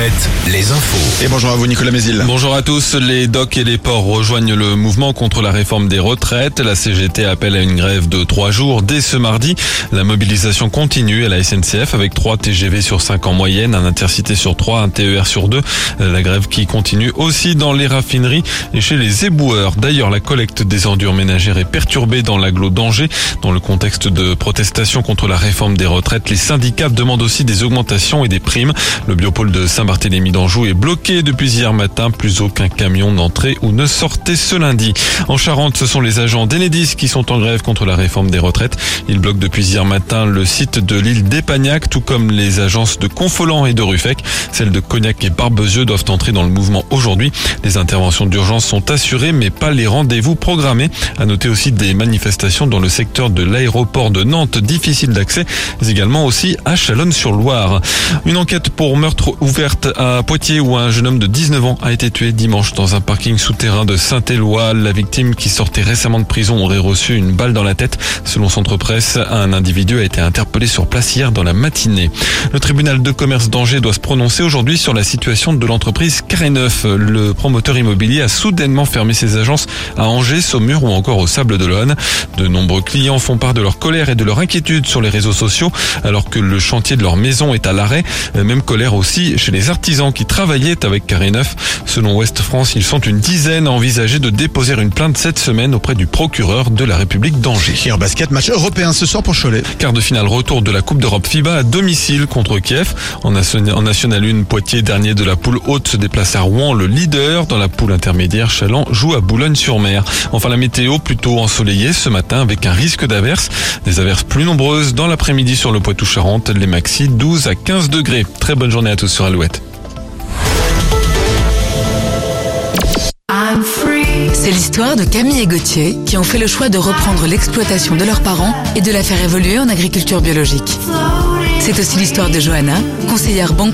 Alouette, les infos. Et bonjour à vous Nicolas Mézil. Bonjour à tous. Les docks et les ports rejoignent le mouvement contre la réforme des retraites. La CGT appelle à une grève de trois jours dès ce mardi. La mobilisation continue à la SNCF avec trois TGV sur 5 en moyenne, un intercité sur 3, un TER sur 2. La grève qui continue aussi dans les raffineries et chez les éboueurs. D'ailleurs, la collecte des ordures ménagères est perturbée dans l'agglo d'Angers. Dans le contexte de protestation contre la réforme des retraites, les syndicats demandent aussi des augmentations et des primes. Le biopôle de Saint-Barthélemy d'Anjou est bloqué depuis hier matin. Plus aucun camion n'entrait ou ne sortait ce lundi. En Charente, ce sont les agents d'Enedis qui sont en grève contre la réforme des retraites. Ils bloquent depuis hier matin le site de l'île d'Epagnac, tout comme les agences de Confolant et de Ruffec. Celles de Cognac et Barbezieux doivent entrer dans le mouvement aujourd'hui. Les interventions d'urgence sont assurées, mais pas les rendez-vous programmés. À noter aussi des manifestations dans le secteur de l'aéroport de Nantes, difficile d'accès, mais également aussi à Chalonne-sur-Loire. Une enquête pour meurtre ouverte à Poitiers où un jeune homme de 19 ans a été tué dimanche dans un parking souterrain de Saint-Éloi. La victime qui sortait récemment de prison aurait reçu une balle dans la tête. Selon Centre Presse, un individu a été interpellé sur place hier dans la matinée. Le tribunal de commerce d'Angers doit se prononcer aujourd'hui sur la situation de l'entreprise Carré-Neuf. Le promoteur immobilier a soudainement fermé ses agences à Angers, Saumur ou encore au Sable d'Olonne. De nombreux clients font part de leur colère et de leur inquiétude sur les réseaux sociaux alors que le chantier de leur maison est à l'arrêt. Même colère aussi chez les artisans qui travaillaient avec Carré Neuf. Selon Ouest France, ils sont une dizaine à envisager de déposer une plainte cette semaine auprès du procureur de la République d'Angers. Et en basket, match européen ce soir pour Cholet. Quart de finale retour de la Coupe d'Europe FIBA à domicile contre Kiev. En National 1, Poitiers, dernier de la poule haute, se déplace à Rouen, le leader. Dans la poule intermédiaire, Chaland joue à Boulogne-sur-Mer. Enfin, la météo plutôt ensoleillée ce matin avec un risque d'averse. Des averses plus nombreuses dans l'après-midi sur le Poitou-Charentes. Les maxi 12 à 15 degrés. Très bonne journée à tous sur Alouette. C'est l'histoire de Camille et Gauthier qui ont fait le choix de reprendre l'exploitation de leurs parents et de la faire évoluer en agriculture biologique. C'est aussi l'histoire de Johanna, conseillère banque